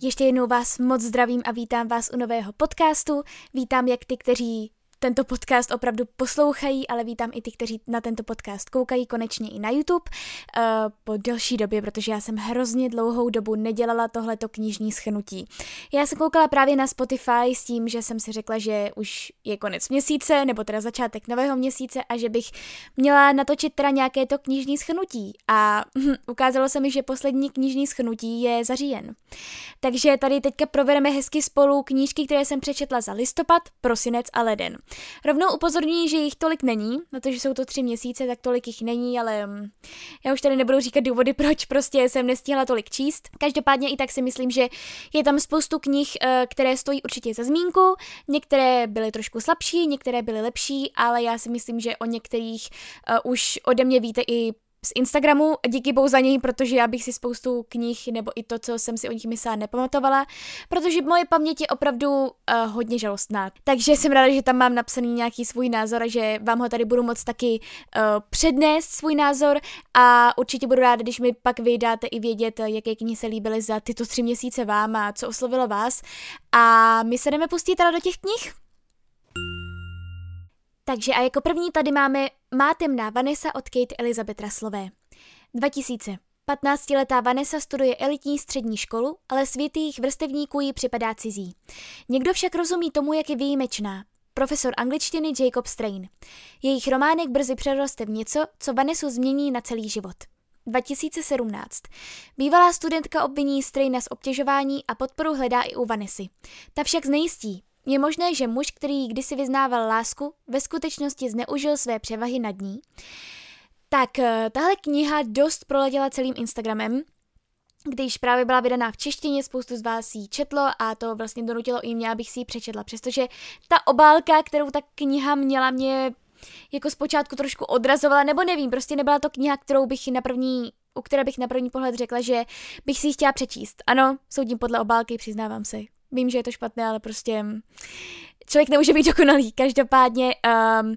Ještě jednou vás moc zdravím a vítám vás u nového podcastu. Vítám jak ty, kteří tento podcast opravdu poslouchají, ale vítám i ty, kteří na tento podcast koukají konečně i na YouTube uh, po delší době, protože já jsem hrozně dlouhou dobu nedělala tohleto knižní schnutí. Já jsem koukala právě na Spotify s tím, že jsem si řekla, že už je konec měsíce, nebo teda začátek nového měsíce a že bych měla natočit teda nějaké to knižní schnutí. A hm, ukázalo se mi, že poslední knižní schnutí je za říjen. Takže tady teďka provedeme hezky spolu knížky, které jsem přečetla za listopad, prosinec a leden. Rovnou upozorňuji, že jich tolik není, protože jsou to tři měsíce, tak tolik jich není, ale um, já už tady nebudu říkat důvody, proč prostě jsem nestihla tolik číst. Každopádně i tak si myslím, že je tam spoustu knih, eh, které stojí určitě za zmínku, některé byly trošku slabší, některé byly lepší, ale já si myslím, že o některých uh, už ode mě víte i z Instagramu, díky bohu za něj, protože já bych si spoustu knih nebo i to, co jsem si o nich myslela, nepamatovala, protože moje paměť je opravdu uh, hodně žalostná. Takže jsem ráda, že tam mám napsaný nějaký svůj názor a že vám ho tady budu moc taky uh, přednést svůj názor a určitě budu ráda, když mi pak vy dáte i vědět, jaké knihy se líbily za tyto tři měsíce vám a co oslovilo vás. A my se jdeme pustit teda do těch knih. Takže a jako první tady máme Má temná Vanessa od Kate Elizabeth Raslové. 2000. 15-letá Vanessa studuje elitní střední školu, ale svět jejich vrstevníků jí připadá cizí. Někdo však rozumí tomu, jak je výjimečná. Profesor angličtiny Jacob Strain. Jejich románek brzy přeroste v něco, co Vanessu změní na celý život. 2017. Bývalá studentka obviní Straina z obtěžování a podporu hledá i u Vanessy. Ta však znejistí, je možné, že muž, který kdysi vyznával lásku, ve skutečnosti zneužil své převahy nad ní. Tak eh, tahle kniha dost proletěla celým Instagramem, když právě byla vydaná v češtině, spoustu z vás ji četlo a to vlastně donutilo i mě, abych si ji přečetla, přestože ta obálka, kterou ta kniha měla, mě jako zpočátku trošku odrazovala, nebo nevím, prostě nebyla to kniha, kterou bych na první u které bych na první pohled řekla, že bych si ji chtěla přečíst. Ano, soudím podle obálky, přiznávám se. Vím, že je to špatné, ale prostě člověk nemůže být dokonalý. Každopádně, um,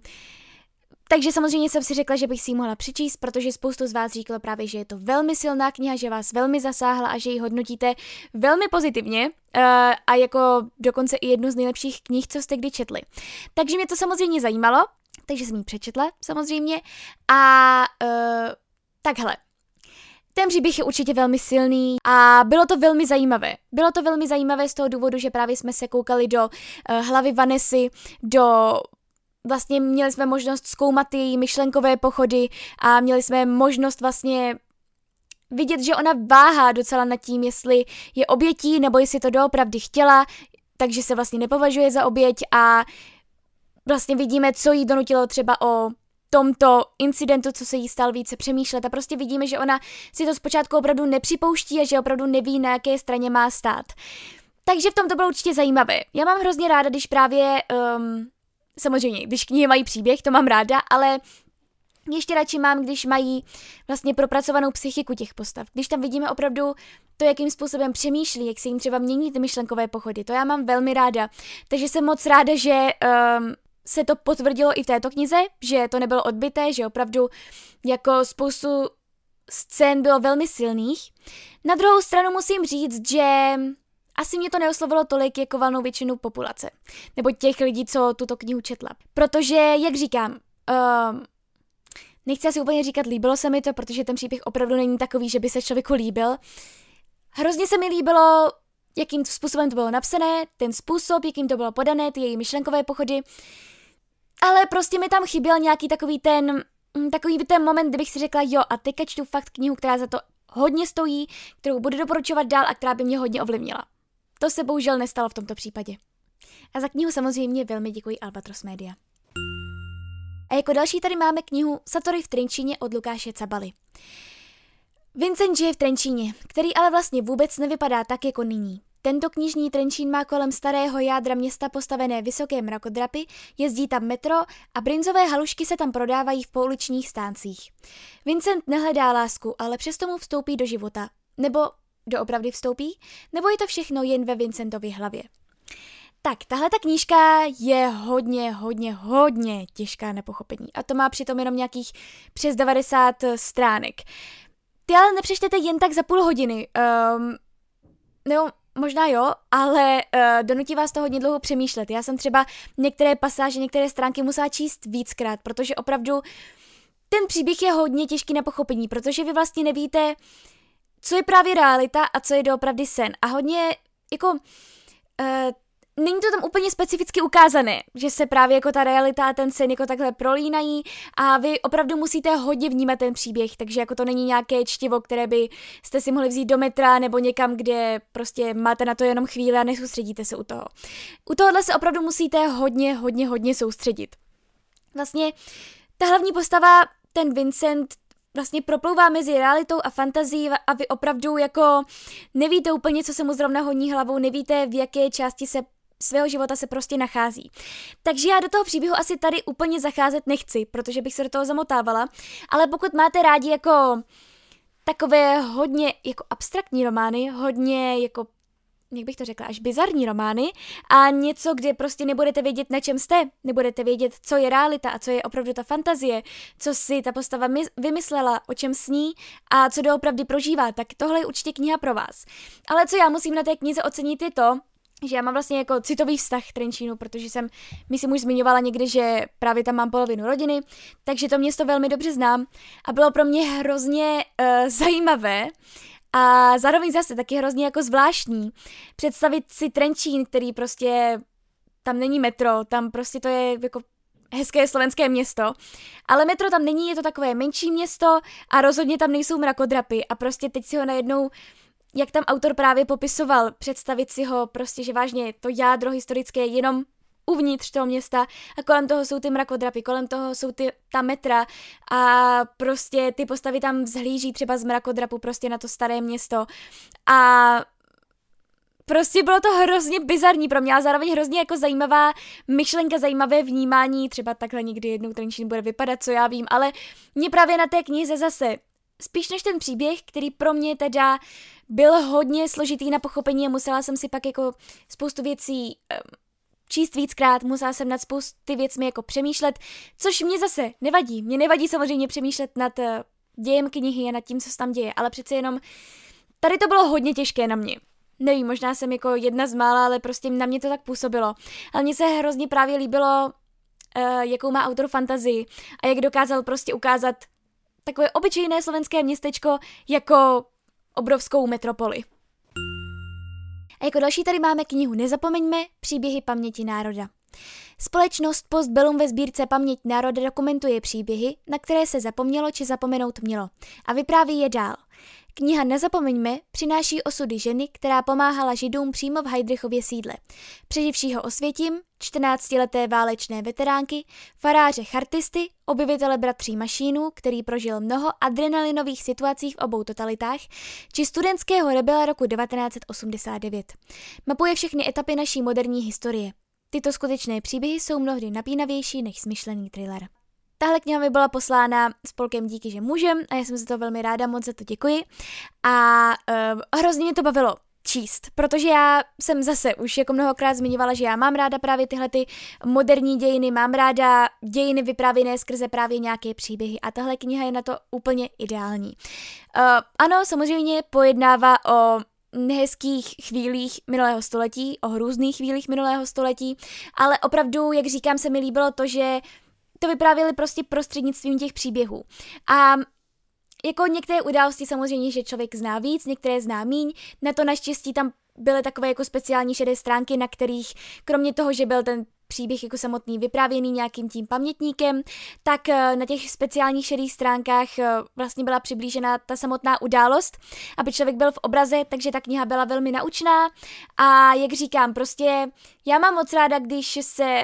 takže samozřejmě jsem si řekla, že bych si ji mohla přečíst, protože spoustu z vás říkalo právě, že je to velmi silná kniha, že vás velmi zasáhla a že ji hodnotíte velmi pozitivně uh, a jako dokonce i jednu z nejlepších knih, co jste kdy četli. Takže mě to samozřejmě zajímalo, takže jsem ji přečetla samozřejmě a uh, takhle. Ten příběh je určitě velmi silný a bylo to velmi zajímavé. Bylo to velmi zajímavé z toho důvodu, že právě jsme se koukali do uh, hlavy Vanessy, do vlastně měli jsme možnost zkoumat její myšlenkové pochody a měli jsme možnost vlastně vidět, že ona váhá docela nad tím, jestli je obětí nebo jestli to doopravdy chtěla, takže se vlastně nepovažuje za oběť a vlastně vidíme, co jí donutilo třeba o tomto incidentu, co se jí stal více přemýšlet a prostě vidíme, že ona si to zpočátku opravdu nepřipouští a že opravdu neví, na jaké straně má stát. Takže v tom to bylo určitě zajímavé. Já mám hrozně ráda, když právě, um, samozřejmě, když knihy mají příběh, to mám ráda, ale ještě radši mám, když mají vlastně propracovanou psychiku těch postav. Když tam vidíme opravdu to, jakým způsobem přemýšlí, jak se jim třeba mění ty myšlenkové pochody. To já mám velmi ráda. Takže jsem moc ráda, že um, se to potvrdilo i v této knize, že to nebylo odbité, že opravdu jako spoustu scén bylo velmi silných. Na druhou stranu musím říct, že asi mě to neoslovilo tolik jako valnou většinu populace, nebo těch lidí, co tuto knihu četla. Protože, jak říkám, um, nechci asi úplně říkat, líbilo se mi to, protože ten příběh opravdu není takový, že by se člověku líbil. Hrozně se mi líbilo, jakým způsobem to bylo napsané, ten způsob, jakým to bylo podané, ty její myšlenkové pochody ale prostě mi tam chyběl nějaký takový ten, mm, takový ten moment, kdybych si řekla, jo, a teďka čtu fakt knihu, která za to hodně stojí, kterou budu doporučovat dál a která by mě hodně ovlivnila. To se bohužel nestalo v tomto případě. A za knihu samozřejmě velmi děkuji Albatros Media. A jako další tady máme knihu Satory v Trenčíně od Lukáše Cabaly. Vincent žije v Trenčíně, který ale vlastně vůbec nevypadá tak jako nyní. Tento knižní Trenčín má kolem starého jádra města postavené vysoké mrakodrapy, jezdí tam metro a brinzové halušky se tam prodávají v pouličních stáncích. Vincent nehledá lásku, ale přesto mu vstoupí do života. Nebo doopravdy vstoupí? Nebo je to všechno jen ve Vincentově hlavě? Tak, tahle ta knížka je hodně, hodně, hodně těžká na pochopení. A to má přitom jenom nějakých přes 90 stránek. Ty ale nepřečtete jen tak za půl hodiny. Um, nebo možná jo, ale uh, donutí vás to hodně dlouho přemýšlet. Já jsem třeba některé pasáže, některé stránky musela číst víckrát, protože opravdu ten příběh je hodně těžký na pochopení, protože vy vlastně nevíte, co je právě realita a co je doopravdy sen. A hodně, jako, uh, není to tam úplně specificky ukázané, že se právě jako ta realita a ten sen jako takhle prolínají a vy opravdu musíte hodně vnímat ten příběh, takže jako to není nějaké čtivo, které by jste si mohli vzít do metra nebo někam, kde prostě máte na to jenom chvíli a nesoustředíte se u toho. U tohohle se opravdu musíte hodně, hodně, hodně soustředit. Vlastně ta hlavní postava, ten Vincent, vlastně proplouvá mezi realitou a fantazí a vy opravdu jako nevíte úplně, co se mu zrovna honí hlavou, nevíte, v jaké části se svého života se prostě nachází. Takže já do toho příběhu asi tady úplně zacházet nechci, protože bych se do toho zamotávala, ale pokud máte rádi jako takové hodně jako abstraktní romány, hodně jako jak bych to řekla, až bizarní romány a něco, kde prostě nebudete vědět, na čem jste, nebudete vědět, co je realita a co je opravdu ta fantazie, co si ta postava vymyslela, o čem sní a co doopravdy prožívá, tak tohle je určitě kniha pro vás. Ale co já musím na té knize ocenit je to, že já mám vlastně jako citový vztah k Trenčínu, protože jsem, myslím, už zmiňovala někdy, že právě tam mám polovinu rodiny, takže to město velmi dobře znám a bylo pro mě hrozně uh, zajímavé a zároveň zase taky hrozně jako zvláštní představit si Trenčín, který prostě tam není metro, tam prostě to je jako hezké slovenské město, ale metro tam není, je to takové menší město a rozhodně tam nejsou mrakodrapy a prostě teď si ho najednou jak tam autor právě popisoval, představit si ho prostě, že vážně to jádro historické je jenom uvnitř toho města a kolem toho jsou ty mrakodrapy, kolem toho jsou ty, ta metra a prostě ty postavy tam vzhlíží třeba z mrakodrapu prostě na to staré město. A prostě bylo to hrozně bizarní pro mě, ale zároveň hrozně jako zajímavá myšlenka, zajímavé vnímání, třeba takhle někdy jednou Trenčín bude vypadat, co já vím, ale mě právě na té knize zase spíš než ten příběh, který pro mě teda byl hodně složitý na pochopení a musela jsem si pak jako spoustu věcí číst víckrát, musela jsem nad spousty věcmi jako přemýšlet, což mě zase nevadí. Mě nevadí samozřejmě přemýšlet nad uh, dějem knihy a nad tím, co se tam děje, ale přece jenom tady to bylo hodně těžké na mě. Nevím, možná jsem jako jedna z mála, ale prostě na mě to tak působilo. Ale mně se hrozně právě líbilo, uh, jakou má autor fantazii a jak dokázal prostě ukázat takové obyčejné slovenské městečko jako obrovskou metropoli. A jako další tady máme knihu Nezapomeňme příběhy paměti národa. Společnost Postbellum ve sbírce Paměť národa dokumentuje příběhy, na které se zapomnělo či zapomenout mělo a vypráví je dál. Kniha Nezapomeňme přináší osudy ženy, která pomáhala židům přímo v Heidrichově sídle. Přeživšího osvětím, 14-leté válečné veteránky, faráře chartisty, objevitele bratří Mašínů, který prožil mnoho adrenalinových situací v obou totalitách, či studentského rebela roku 1989. Mapuje všechny etapy naší moderní historie. Tyto skutečné příběhy jsou mnohdy napínavější než smyšlený thriller. Tahle kniha mi byla poslána spolkem Díky, že můžem a já jsem za to velmi ráda, moc za to děkuji. A uh, hrozně mě to bavilo číst, protože já jsem zase už jako mnohokrát zmiňovala, že já mám ráda právě tyhle ty moderní dějiny, mám ráda dějiny vyprávěné skrze právě nějaké příběhy a tahle kniha je na to úplně ideální. Uh, ano, samozřejmě pojednává o nehezkých chvílích minulého století, o hrůzných chvílích minulého století, ale opravdu, jak říkám, se mi líbilo to, že to vyprávěli prostě prostřednictvím těch příběhů. A jako některé události samozřejmě, že člověk zná víc, některé zná míň, na to naštěstí tam byly takové jako speciální šedé stránky, na kterých kromě toho, že byl ten příběh jako samotný vyprávěný nějakým tím pamětníkem, tak eh, na těch speciálních šedých stránkách eh, vlastně byla přiblížena ta samotná událost, aby člověk byl v obraze, takže ta kniha byla velmi naučná a jak říkám, prostě já mám moc ráda, když se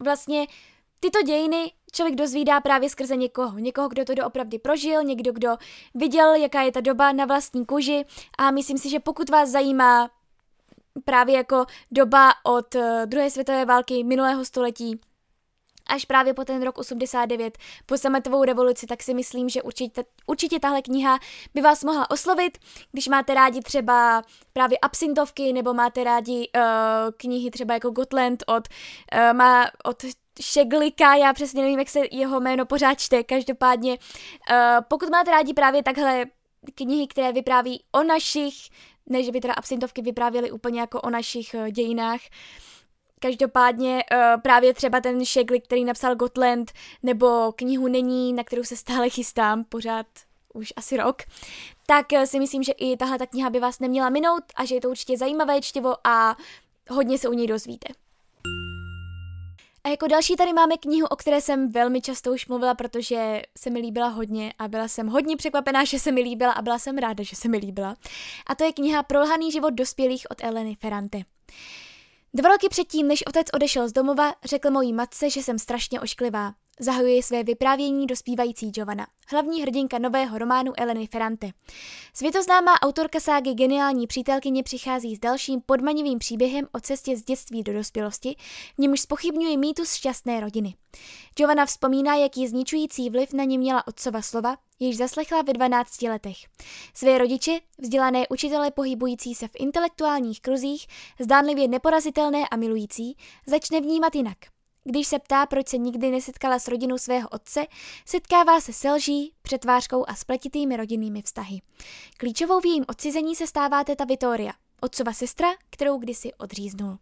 vlastně tyto dějiny člověk dozvídá právě skrze někoho. Někoho, kdo to doopravdy prožil, někdo, kdo viděl, jaká je ta doba na vlastní kůži a myslím si, že pokud vás zajímá právě jako doba od uh, druhé světové války minulého století až právě po ten rok 89, po sametovou revoluci, tak si myslím, že určitě, určitě tahle kniha by vás mohla oslovit, když máte rádi třeba právě absintovky, nebo máte rádi uh, knihy třeba jako Gotland od, uh, má, od Šeglika, já přesně nevím, jak se jeho jméno pořád čte, každopádně uh, pokud máte rádi právě takhle knihy, které vypráví o našich, ne, že by teda absintovky vyprávěly úplně jako o našich uh, dějinách, Každopádně uh, právě třeba ten Šeglik, který napsal Gotland, nebo knihu Není, na kterou se stále chystám, pořád už asi rok, tak si myslím, že i tahle ta kniha by vás neměla minout a že je to určitě zajímavé čtivo a hodně se u něj dozvíte. A jako další tady máme knihu, o které jsem velmi často už mluvila, protože se mi líbila hodně a byla jsem hodně překvapená, že se mi líbila a byla jsem ráda, že se mi líbila. A to je kniha Prolhaný život dospělých od Eleny Ferrante. Dva roky předtím, než otec odešel z domova, řekl mojí matce, že jsem strašně ošklivá. Zahajuje své vyprávění dospívající Giovanna, hlavní hrdinka nového románu Eleny Ferrante. Světoznámá autorka ságy Geniální přítelkyně přichází s dalším podmanivým příběhem o cestě z dětství do dospělosti, v němž spochybňuje mýtus šťastné rodiny. Giovanna vzpomíná, jaký zničující vliv na ně měla otcova slova, již zaslechla ve 12 letech. Své rodiče, vzdělané učitele pohybující se v intelektuálních kruzích, zdánlivě neporazitelné a milující, začne vnímat jinak – když se ptá, proč se nikdy nesetkala s rodinou svého otce, setkává se se lží, přetvářkou a spletitými rodinnými vztahy. Klíčovou v jejím odcizení se stává teta Vittoria, otcova sestra, kterou kdysi odříznul. Uh,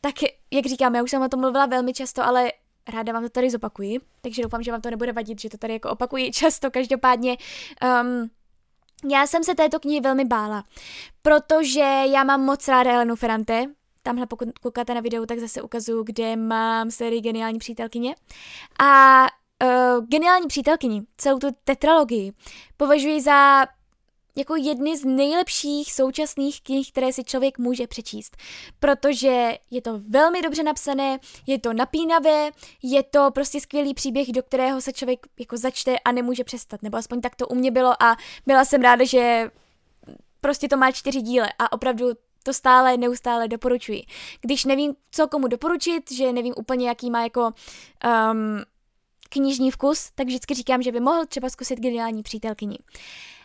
tak, jak říkám, já už jsem o tom mluvila velmi často, ale ráda vám to tady zopakuji, takže doufám, že vám to nebude vadit, že to tady jako opakuji často, každopádně um, já jsem se této knihy velmi bála, protože já mám moc ráda Elenu Ferrante, tamhle pokud koukáte na video, tak zase ukazuju, kde mám sérii Geniální přítelkyně. A uh, Geniální přítelkyni, celou tu tetralogii, považuji za jako jedny z nejlepších současných knih, které si člověk může přečíst. Protože je to velmi dobře napsané, je to napínavé, je to prostě skvělý příběh, do kterého se člověk jako začte a nemůže přestat. Nebo aspoň tak to u mě bylo a byla jsem ráda, že prostě to má čtyři díle a opravdu to stále, neustále doporučuji. Když nevím, co komu doporučit, že nevím úplně, jaký má jako um, knižní vkus, tak vždycky říkám, že by mohl třeba zkusit geniální přítelkyni.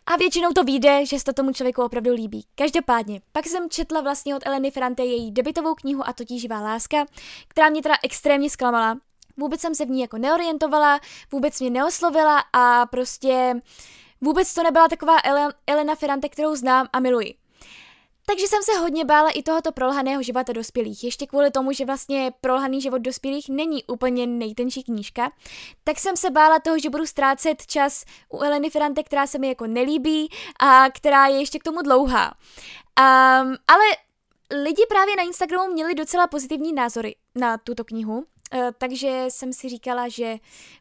A většinou to vyjde, že se to tomu člověku opravdu líbí. Každopádně, pak jsem četla vlastně od Eleny Ferrante její debitovou knihu a to Živá láska, která mě teda extrémně zklamala. Vůbec jsem se v ní jako neorientovala, vůbec mě neoslovila a prostě vůbec to nebyla taková Elena Ferrante, kterou znám a miluji. Takže jsem se hodně bála i tohoto prolhaného života dospělých. Ještě kvůli tomu, že vlastně prolhaný život dospělých není úplně nejtenčí knížka, tak jsem se bála toho, že budu ztrácet čas u Eleny Ferrante, která se mi jako nelíbí a která je ještě k tomu dlouhá. Um, ale lidi právě na Instagramu měli docela pozitivní názory na tuto knihu, uh, takže jsem si říkala, že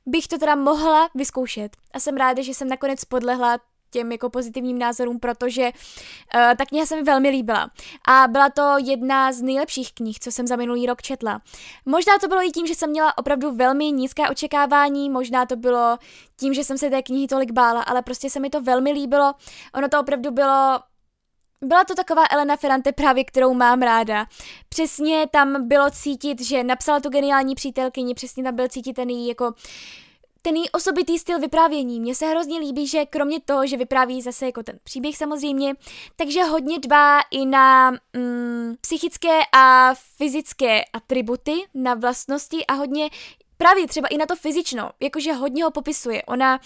bych to teda mohla vyzkoušet. A jsem ráda, že jsem nakonec podlehla těm jako pozitivním názorům, protože uh, ta kniha se mi velmi líbila. A byla to jedna z nejlepších knih, co jsem za minulý rok četla. Možná to bylo i tím, že jsem měla opravdu velmi nízká očekávání, možná to bylo tím, že jsem se té knihy tolik bála, ale prostě se mi to velmi líbilo. Ono to opravdu bylo byla to taková Elena Ferrante právě, kterou mám ráda. Přesně tam bylo cítit, že napsala tu geniální přítelkyni, přesně tam byl cítit ten její jako ten její osobitý styl vyprávění. Mně se hrozně líbí, že kromě toho, že vypráví zase jako ten příběh samozřejmě, takže hodně dbá i na mm, psychické a fyzické atributy, na vlastnosti a hodně právě třeba i na to fyzično, jakože hodně ho popisuje. Ona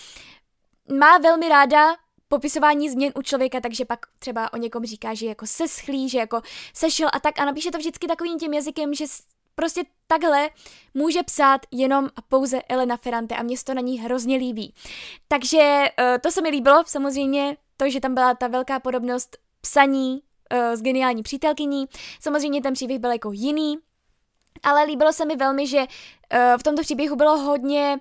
má velmi ráda popisování změn u člověka, takže pak třeba o někom říká, že jako se schlí, že jako sešel a tak a napíše to vždycky takovým tím jazykem, že Prostě takhle může psát jenom a pouze Elena Ferrante a mě to na ní hrozně líbí. Takže uh, to se mi líbilo, samozřejmě to, že tam byla ta velká podobnost psaní uh, s geniální přítelkyní. Samozřejmě ten příběh byl jako jiný, ale líbilo se mi velmi, že uh, v tomto příběhu bylo hodně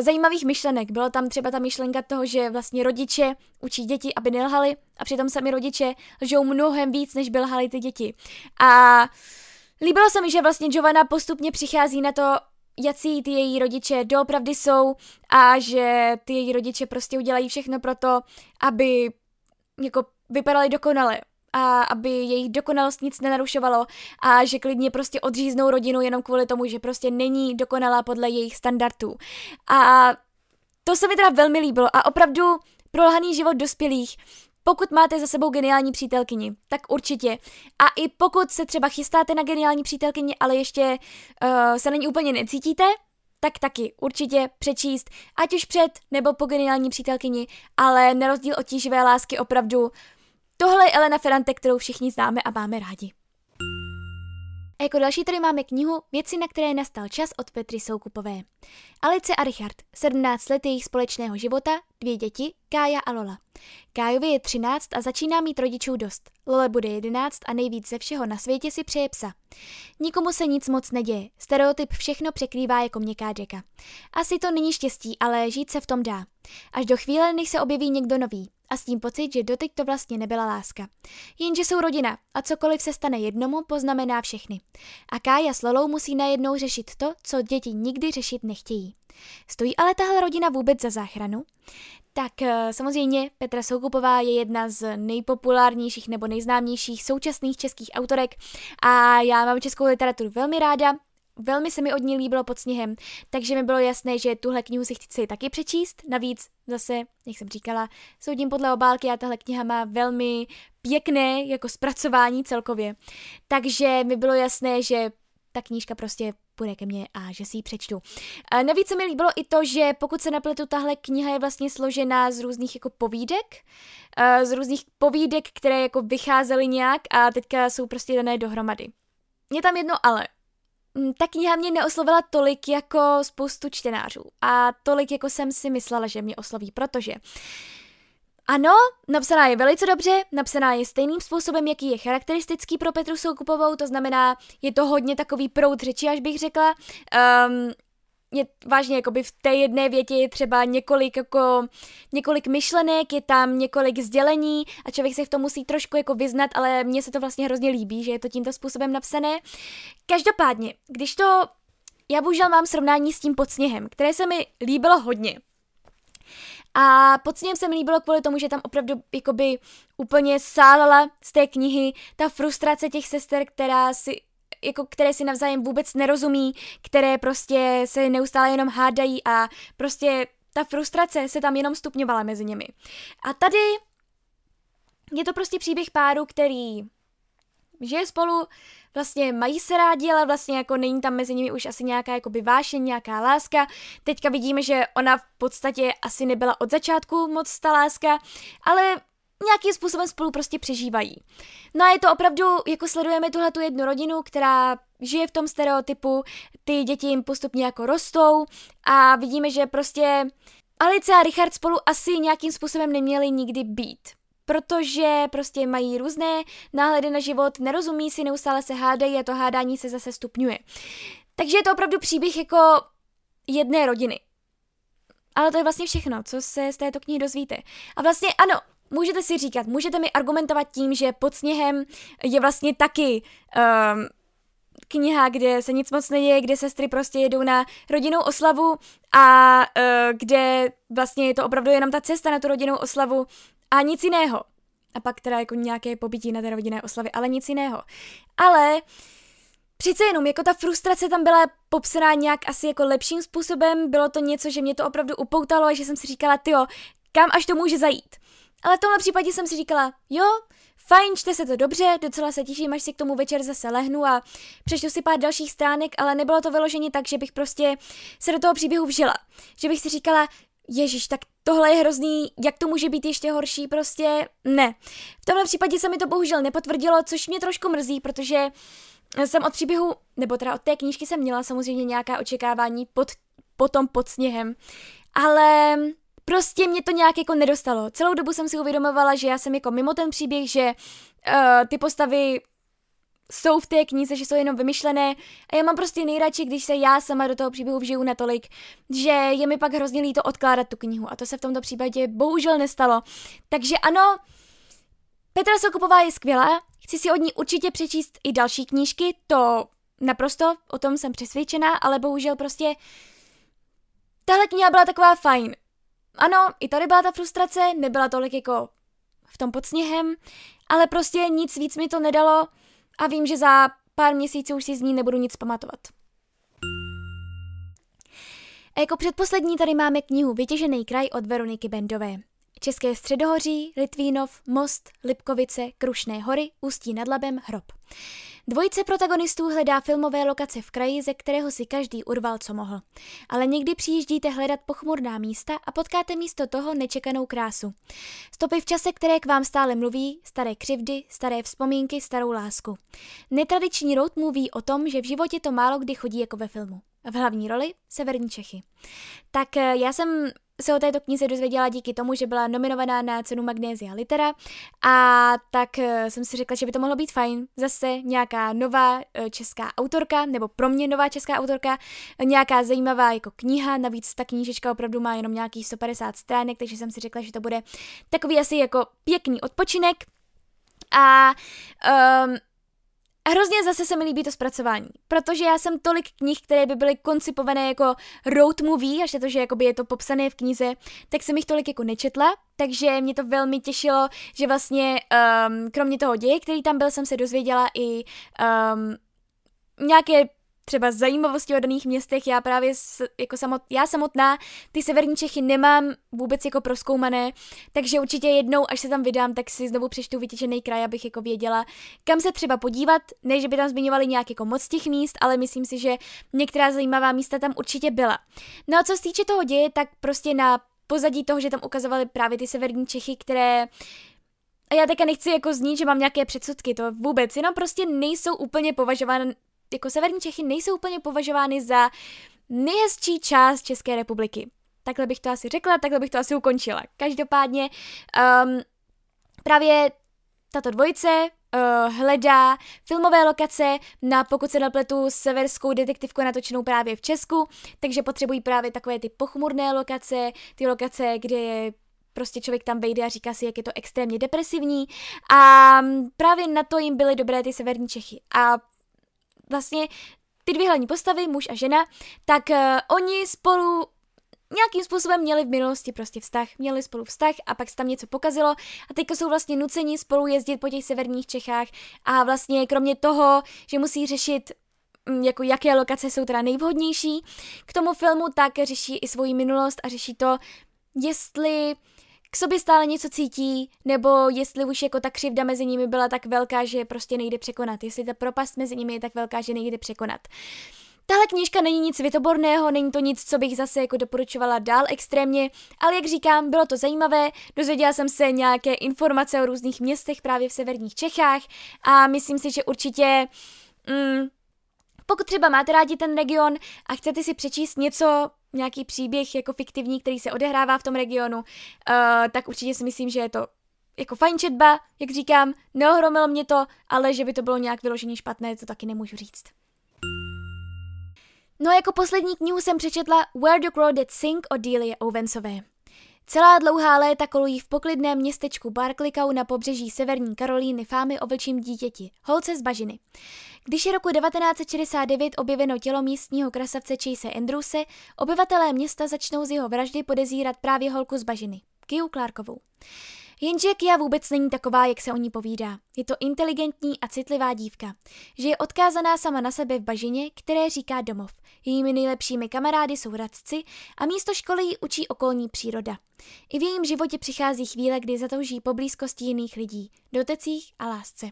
zajímavých myšlenek. Bylo tam třeba ta myšlenka toho, že vlastně rodiče učí děti, aby nelhali a přitom sami rodiče lžou mnohem víc, než by lhali ty děti. A uh, Líbilo se mi, že vlastně Giovanna postupně přichází na to, jací ty její rodiče doopravdy jsou a že ty její rodiče prostě udělají všechno pro to, aby jako vypadali dokonale a aby jejich dokonalost nic nenarušovalo a že klidně prostě odříznou rodinu jenom kvůli tomu, že prostě není dokonalá podle jejich standardů. A to se mi teda velmi líbilo a opravdu prolhaný život dospělých pokud máte za sebou geniální přítelkyni, tak určitě. A i pokud se třeba chystáte na geniální přítelkyni, ale ještě uh, se na ní úplně necítíte, tak taky určitě přečíst, ať už před nebo po geniální přítelkyni, ale na rozdíl od tíživé lásky opravdu tohle je Elena Ferrante, kterou všichni známe a máme rádi. A jako další tady máme knihu Věci, na které nastal čas od Petry Soukupové. Alice a Richard, 17 let jejich společného života, dvě děti, Kája a Lola. Kájovi je 13 a začíná mít rodičů dost. Lole bude 11 a nejvíc ze všeho na světě si přeje psa. Nikomu se nic moc neděje, stereotyp všechno překrývá jako měkká řeka. Asi to není štěstí, ale žít se v tom dá. Až do chvíle, než se objeví někdo nový a s tím pocit, že doteď to vlastně nebyla láska. Jenže jsou rodina a cokoliv se stane jednomu, poznamená všechny. A Kája s Lolou musí najednou řešit to, co děti nikdy řešit nechtějí. Stojí ale tahle rodina vůbec za záchranu? Tak eh, samozřejmě Petra Soukupová je jedna z nejpopulárnějších nebo nejznámějších současných českých autorek a já mám českou literaturu velmi ráda, Velmi se mi od ní líbilo pod sněhem, takže mi bylo jasné, že tuhle knihu si chci taky přečíst. Navíc zase, jak jsem říkala, soudím podle obálky a tahle kniha má velmi pěkné jako zpracování celkově. Takže mi bylo jasné, že ta knížka prostě půjde ke mně a že si ji přečtu. A navíc se mi líbilo i to, že pokud se napletu, tahle kniha je vlastně složená z různých jako povídek, z různých povídek, které jako vycházely nějak a teďka jsou prostě dané dohromady. Je tam jedno ale. Mm, ta kniha mě neoslovila tolik jako spoustu čtenářů a tolik jako jsem si myslela, že mě osloví, protože ano, napsaná je velice dobře, napsaná je stejným způsobem, jaký je charakteristický pro Petru Soukupovou, to znamená, je to hodně takový proud řeči, až bych řekla. Um, je vážně, jakoby v té jedné větě je třeba několik, jako, několik myšlenek, je tam několik sdělení a člověk se v tom musí trošku jako vyznat, ale mně se to vlastně hrozně líbí, že je to tímto způsobem napsané. Každopádně, když to, já bohužel mám srovnání s tím pod sněhem, které se mi líbilo hodně. A pod sněhem se mi líbilo kvůli tomu, že tam opravdu jakoby úplně sálala z té knihy ta frustrace těch sester, která si jako které si navzájem vůbec nerozumí, které prostě se neustále jenom hádají a prostě ta frustrace se tam jenom stupňovala mezi nimi. A tady je to prostě příběh páru, který žije spolu, vlastně mají se rádi, ale vlastně jako není tam mezi nimi už asi nějaká jako vášeň, nějaká láska. Teďka vidíme, že ona v podstatě asi nebyla od začátku moc ta láska, ale nějakým způsobem spolu prostě přežívají. No a je to opravdu, jako sledujeme tuhle tu jednu rodinu, která žije v tom stereotypu, ty děti jim postupně jako rostou a vidíme, že prostě Alice a Richard spolu asi nějakým způsobem neměli nikdy být. Protože prostě mají různé náhledy na život, nerozumí si, neustále se hádají a to hádání se zase stupňuje. Takže je to opravdu příběh jako jedné rodiny. Ale to je vlastně všechno, co se z této knihy dozvíte. A vlastně ano, můžete si říkat, můžete mi argumentovat tím, že pod sněhem je vlastně taky um, kniha, kde se nic moc neděje, kde sestry prostě jedou na rodinnou oslavu a uh, kde vlastně je to opravdu jenom ta cesta na tu rodinnou oslavu a nic jiného. A pak teda jako nějaké pobytí na té rodinné oslavě, ale nic jiného. Ale Přece jenom, jako ta frustrace tam byla popsaná nějak asi jako lepším způsobem, bylo to něco, že mě to opravdu upoutalo a že jsem si říkala, tyjo, kam až to může zajít. Ale v tomhle případě jsem si říkala, jo, fajn, čte se to dobře, docela se těším, až si k tomu večer zase lehnu a přečtu si pár dalších stránek, ale nebylo to vyloženě tak, že bych prostě se do toho příběhu vžila. Že bych si říkala, Ježíš, tak tohle je hrozný, jak to může být ještě horší, prostě ne. V tomhle případě se mi to bohužel nepotvrdilo, což mě trošku mrzí, protože jsem od příběhu, nebo teda od té knížky jsem měla samozřejmě nějaká očekávání pod, potom pod sněhem, ale prostě mě to nějak jako nedostalo. Celou dobu jsem si uvědomovala, že já jsem jako mimo ten příběh, že uh, ty postavy jsou v té knize, že jsou jenom vymyšlené. A já mám prostě nejradši, když se já sama do toho příběhu vžiju natolik, že je mi pak hrozně líto odkládat tu knihu. A to se v tomto případě bohužel nestalo. Takže ano, Petra Sokupová je skvělá, chci si od ní určitě přečíst i další knížky, to naprosto, o tom jsem přesvědčená, ale bohužel prostě tahle kniha byla taková fajn ano, i tady byla ta frustrace, nebyla tolik jako v tom pod sněhem, ale prostě nic víc mi to nedalo a vím, že za pár měsíců už si z ní nebudu nic pamatovat. A jako předposlední tady máme knihu Vytěžený kraj od Veroniky Bendové. České středohoří, Litvínov, Most, Lipkovice, Krušné hory, Ústí nad Labem, Hrob. Dvojice protagonistů hledá filmové lokace v kraji, ze kterého si každý urval, co mohl. Ale někdy přijíždíte hledat pochmurná místa a potkáte místo toho nečekanou krásu. Stopy v čase, které k vám stále mluví, staré křivdy, staré vzpomínky, starou lásku. Netradiční road movie o tom, že v životě to málo kdy chodí jako ve filmu. V hlavní roli Severní Čechy. Tak eh, já jsem se o této knize dozvěděla díky tomu, že byla nominovaná na cenu Magnézia Litera a tak eh, jsem si řekla, že by to mohlo být fajn. Zase nějaká nová eh, česká autorka, nebo pro mě nová česká autorka, nějaká zajímavá jako kniha, navíc ta knížečka opravdu má jenom nějakých 150 stránek, takže jsem si řekla, že to bude takový asi jako pěkný odpočinek. A um, a hrozně zase se mi líbí to zpracování, protože já jsem tolik knih, které by byly koncipované jako road movie, až to, že jakoby je to popsané v knize, tak jsem jich tolik jako nečetla, takže mě to velmi těšilo, že vlastně um, kromě toho děje, který tam byl, jsem se dozvěděla i um, nějaké třeba zajímavosti o daných městech, já právě jako samot, já samotná ty severní Čechy nemám vůbec jako proskoumané, takže určitě jednou, až se tam vydám, tak si znovu přečtu vytěčený kraj, abych jako věděla, kam se třeba podívat, ne, že by tam zmiňovali nějak jako moc těch míst, ale myslím si, že některá zajímavá místa tam určitě byla. No a co se týče toho děje, tak prostě na pozadí toho, že tam ukazovali právě ty severní Čechy, které a já teďka nechci jako znít, že mám nějaké předsudky, to vůbec, jenom prostě nejsou úplně považovány jako severní Čechy nejsou úplně považovány za nejhezčí část České republiky. Takhle bych to asi řekla, takhle bych to asi ukončila. Každopádně um, právě tato dvojice uh, hledá filmové lokace na, pokud se napletu, severskou detektivku natočenou právě v Česku, takže potřebují právě takové ty pochmurné lokace, ty lokace, kde je prostě člověk tam vejde a říká si, jak je to extrémně depresivní a právě na to jim byly dobré ty severní Čechy. A vlastně ty dvě hlavní postavy, muž a žena, tak uh, oni spolu nějakým způsobem měli v minulosti prostě vztah, měli spolu vztah a pak se tam něco pokazilo a teďka jsou vlastně nuceni spolu jezdit po těch severních Čechách a vlastně kromě toho, že musí řešit mm, jako jaké lokace jsou teda nejvhodnější k tomu filmu, tak řeší i svoji minulost a řeší to, jestli k sobě stále něco cítí, nebo jestli už jako ta křivda mezi nimi byla tak velká, že prostě nejde překonat, jestli ta propast mezi nimi je tak velká, že nejde překonat. Tahle knížka není nic vytoborného, není to nic, co bych zase jako doporučovala dál extrémně, ale jak říkám, bylo to zajímavé, dozvěděla jsem se nějaké informace o různých městech právě v severních Čechách a myslím si, že určitě mm, pokud třeba máte rádi ten region a chcete si přečíst něco nějaký příběh jako fiktivní, který se odehrává v tom regionu, uh, tak určitě si myslím, že je to jako fajn četba, jak říkám, neohromilo mě to, ale že by to bylo nějak vyloženě špatné, to taky nemůžu říct. No a jako poslední knihu jsem přečetla Where the Crow Did Sing od Delia Owensové. Celá dlouhá léta kolují v poklidném městečku Barklikau na pobřeží severní Karolíny fámy o vlčím dítěti, holce z bažiny. Když je roku 1969 objeveno tělo místního krasavce Chase Andrewse, obyvatelé města začnou z jeho vraždy podezírat právě holku z bažiny, Kiu Clarkovou. Jenže Kia vůbec není taková, jak se o ní povídá. Je to inteligentní a citlivá dívka, že je odkázaná sama na sebe v bažině, které říká domov. Jejími nejlepšími kamarády jsou radci a místo školy ji učí okolní příroda. I v jejím životě přichází chvíle, kdy zatouží po blízkosti jiných lidí, dotecích a lásce.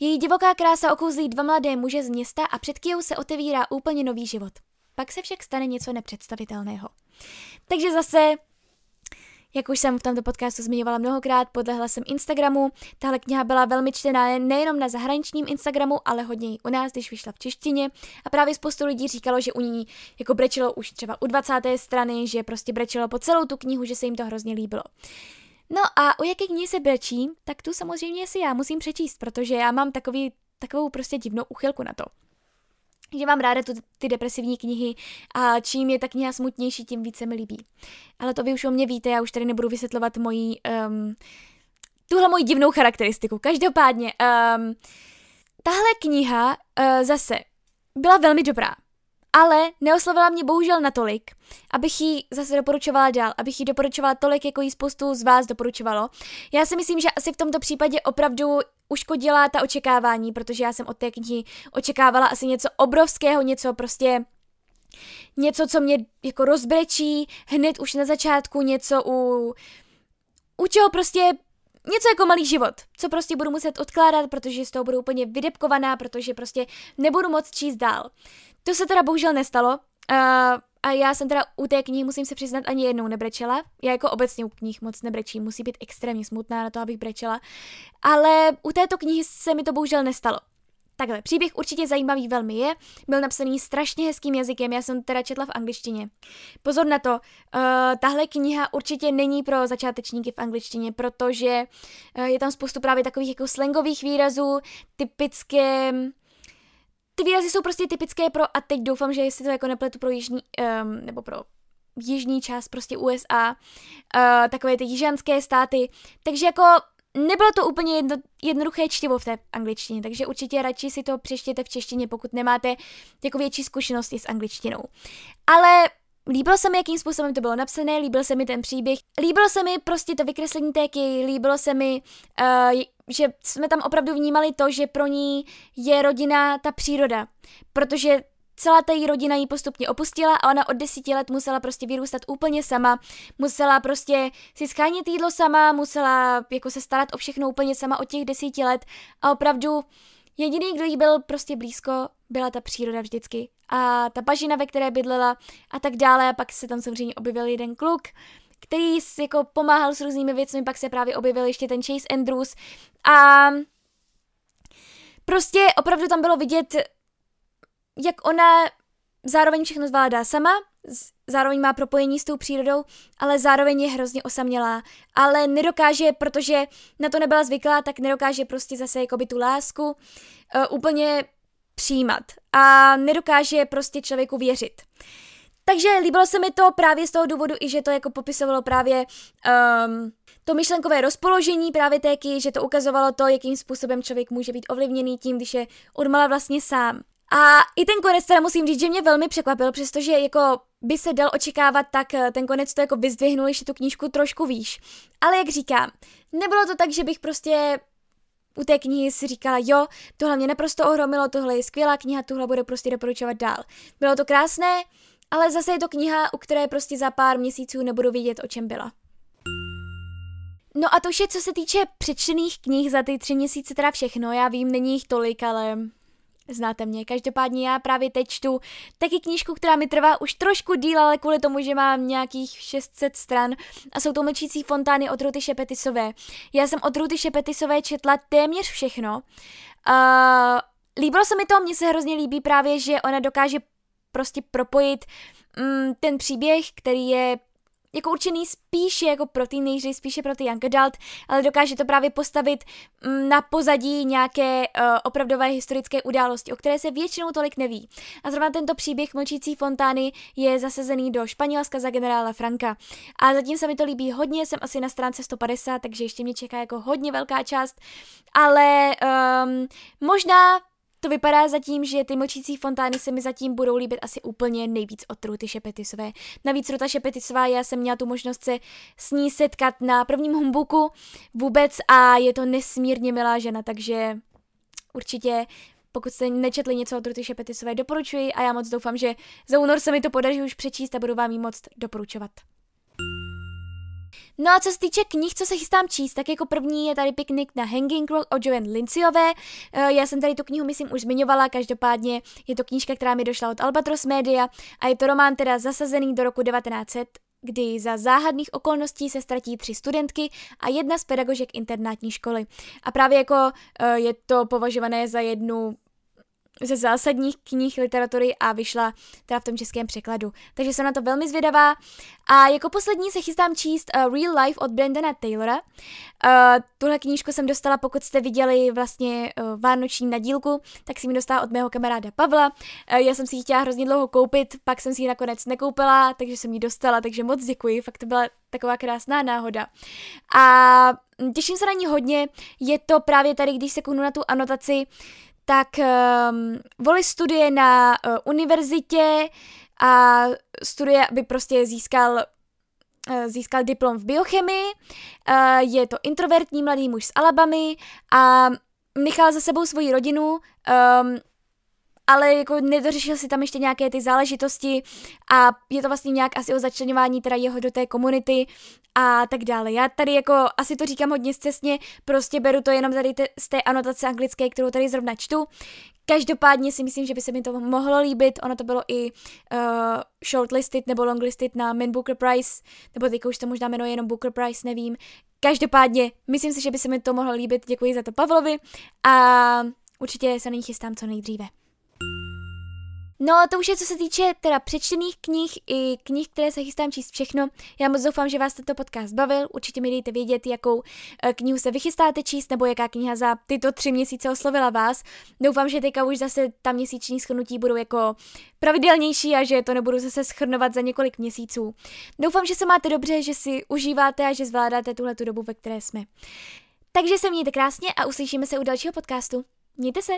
Její divoká krása okouzlí dva mladé muže z města a před Kijou se otevírá úplně nový život. Pak se však stane něco nepředstavitelného. Takže zase jak už jsem v tomto podcastu zmiňovala mnohokrát, podlehla jsem Instagramu. Tahle kniha byla velmi čtená nejenom na zahraničním Instagramu, ale hodně i u nás, když vyšla v češtině. A právě spoustu lidí říkalo, že u ní jako brečelo už třeba u 20. strany, že prostě brečelo po celou tu knihu, že se jim to hrozně líbilo. No a o jaké knihy se brečí, tak tu samozřejmě si já musím přečíst, protože já mám takový, takovou prostě divnou uchylku na to že mám ráda tu, ty depresivní knihy a čím je ta kniha smutnější, tím více mi líbí. Ale to vy už o mě víte, já už tady nebudu vysvětlovat moji, um, tuhle moji divnou charakteristiku. Každopádně, um, tahle kniha uh, zase byla velmi dobrá, ale neoslovila mě bohužel natolik, abych ji zase doporučovala dál, abych ji doporučovala tolik, jako ji spoustu z vás doporučovalo. Já si myslím, že asi v tomto případě opravdu uškodila ta očekávání, protože já jsem od té knihy očekávala asi něco obrovského, něco prostě něco, co mě jako rozbrečí hned už na začátku, něco u, u čeho prostě něco jako malý život, co prostě budu muset odkládat, protože z toho budu úplně vydepkovaná, protože prostě nebudu moc číst dál. To se teda bohužel nestalo. Uh, a já jsem teda u té knihy, musím se přiznat, ani jednou nebrečela. Já jako obecně u knih moc nebrečím, musí být extrémně smutná na to, abych brečela. Ale u této knihy se mi to bohužel nestalo. Takhle, příběh určitě zajímavý velmi je, byl napsaný strašně hezkým jazykem, já jsem teda četla v angličtině. Pozor na to, uh, tahle kniha určitě není pro začátečníky v angličtině, protože uh, je tam spoustu právě takových jako slangových výrazů, typické ty výrazy jsou prostě typické pro, a teď doufám, že jestli to jako nepletu pro jižní, um, nebo pro jižní část prostě USA, uh, takové ty jižanské státy, takže jako nebylo to úplně jedno, jednoduché čtivo v té angličtině, takže určitě radši si to přeštěte v češtině, pokud nemáte jako větší zkušenosti s angličtinou. Ale Líbilo se mi, jakým způsobem to bylo napsané, líbil se mi ten příběh, líbilo se mi prostě to vykreslení téky, líbilo se mi, uh, že jsme tam opravdu vnímali to, že pro ní je rodina ta příroda, protože celá ta její rodina ji postupně opustila a ona od desíti let musela prostě vyrůstat úplně sama, musela prostě si schánit jídlo sama, musela jako se starat o všechno úplně sama od těch desíti let. A opravdu jediný, kdo jí byl prostě blízko, byla ta příroda vždycky a ta bažina, ve které bydlela a tak dále a pak se tam samozřejmě objevil jeden kluk, který jako pomáhal s různými věcmi, pak se právě objevil ještě ten Chase Andrews a prostě opravdu tam bylo vidět jak ona zároveň všechno zvládá sama, zároveň má propojení s tou přírodou, ale zároveň je hrozně osamělá. Ale nedokáže, protože na to nebyla zvyklá, tak nedokáže prostě zase jako by tu lásku uh, úplně přijímat. A nedokáže prostě člověku věřit. Takže líbilo se mi to právě z toho důvodu, i že to jako popisovalo právě um, to myšlenkové rozpoložení právě téky, že to ukazovalo to, jakým způsobem člověk může být ovlivněný tím, když je odmala vlastně sám. A i ten konec teda musím říct, že mě velmi překvapil, přestože jako by se dal očekávat, tak eh, ten konec to jako vyzdvihnul ještě tu knížku trošku výš. Ale jak říkám, nebylo to tak, že bych prostě u té knihy si říkala, jo, tohle mě naprosto ohromilo, tohle je skvělá kniha, tohle bude prostě doporučovat dál. Bylo to krásné, ale zase je to kniha, u které prostě za pár měsíců nebudu vědět, o čem byla. No a to vše, co se týče přečtených knih za ty tři měsíce, teda všechno, já vím, není jich tolik, ale Znáte mě, každopádně já právě teď čtu taky knížku, která mi trvá už trošku díl, ale kvůli tomu, že mám nějakých 600 stran a jsou to Mlčící fontány od Ruty Šepetisové. Já jsem od Ruty Šepetisové četla téměř všechno. Uh, líbilo se mi to, mně se hrozně líbí právě, že ona dokáže prostě propojit um, ten příběh, který je jako určený spíše jako pro teenagery, spíše pro ty young adult, ale dokáže to právě postavit mm, na pozadí nějaké uh, opravdové historické události, o které se většinou tolik neví. A zrovna tento příběh Mlčící fontány je zasazený do Španělska za generála Franka. A zatím se mi to líbí hodně, jsem asi na stránce 150, takže ještě mě čeká jako hodně velká část, ale um, možná to vypadá zatím, že ty mlčící fontány se mi zatím budou líbit asi úplně nejvíc od Ruty Šepetisové. Navíc Ruta Šepetisová, já jsem měla tu možnost se s ní setkat na prvním humbuku vůbec a je to nesmírně milá žena, takže určitě pokud jste nečetli něco od Ruty Šepetisové, doporučuji a já moc doufám, že za únor se mi to podaří už přečíst a budu vám ji moc doporučovat. No a co se týče knih, co se chystám číst, tak jako první je tady Piknik na Hanging Rock od Joanne Lindsayové. Eh, já jsem tady tu knihu, myslím, už zmiňovala, každopádně je to knížka, která mi došla od Albatros Media a je to román teda zasazený do roku 1900, kdy za záhadných okolností se ztratí tři studentky a jedna z pedagožek internátní školy. A právě jako eh, je to považované za jednu ze zásadních knih literatury a vyšla teda v tom českém překladu. Takže jsem na to velmi zvědavá. A jako poslední se chystám číst uh, Real Life od Brandona Taylora. Uh, tuhle knížku jsem dostala, pokud jste viděli vlastně uh, Vánoční nadílku, tak si mi dostala od mého kamaráda Pavla. Uh, já jsem si ji chtěla hrozně dlouho koupit, pak jsem si ji nakonec nekoupila, takže jsem ji dostala, takže moc děkuji, fakt to byla taková krásná náhoda. A těším se na ní hodně, je to právě tady, když se kunu na tu anotaci, tak um, Voli studuje na uh, univerzitě a studuje, aby prostě získal uh, získal diplom v biochemii, uh, je to introvertní mladý muž z Alabamy a nechal za sebou svoji rodinu, um, ale jako nedořešil si tam ještě nějaké ty záležitosti a je to vlastně nějak asi o začlenování teda jeho do té komunity a tak dále. Já tady jako asi to říkám hodně zcestně, prostě beru to jenom tady te, z té anotace anglické, kterou tady zrovna čtu. Každopádně si myslím, že by se mi to mohlo líbit, ono to bylo i uh, shortlisted nebo longlisted na Man Booker Prize, nebo teďka už to možná jmenuje jenom Booker Prize, nevím. Každopádně, myslím si, že by se mi to mohlo líbit, děkuji za to Pavlovi a určitě se na ní chystám co nejdříve. No to už je co se týče teda přečtených knih i knih, které se chystám číst všechno. Já moc doufám, že vás tento podcast bavil. Určitě mi dejte vědět, jakou eh, knihu se vychystáte číst, nebo jaká kniha za tyto tři měsíce oslovila vás. Doufám, že teďka už zase ta měsíční schrnutí budou jako pravidelnější a že to nebudu zase schrnovat za několik měsíců. Doufám, že se máte dobře, že si užíváte a že zvládáte tuhle tu dobu, ve které jsme. Takže se mějte krásně a uslyšíme se u dalšího podcastu. Mějte se!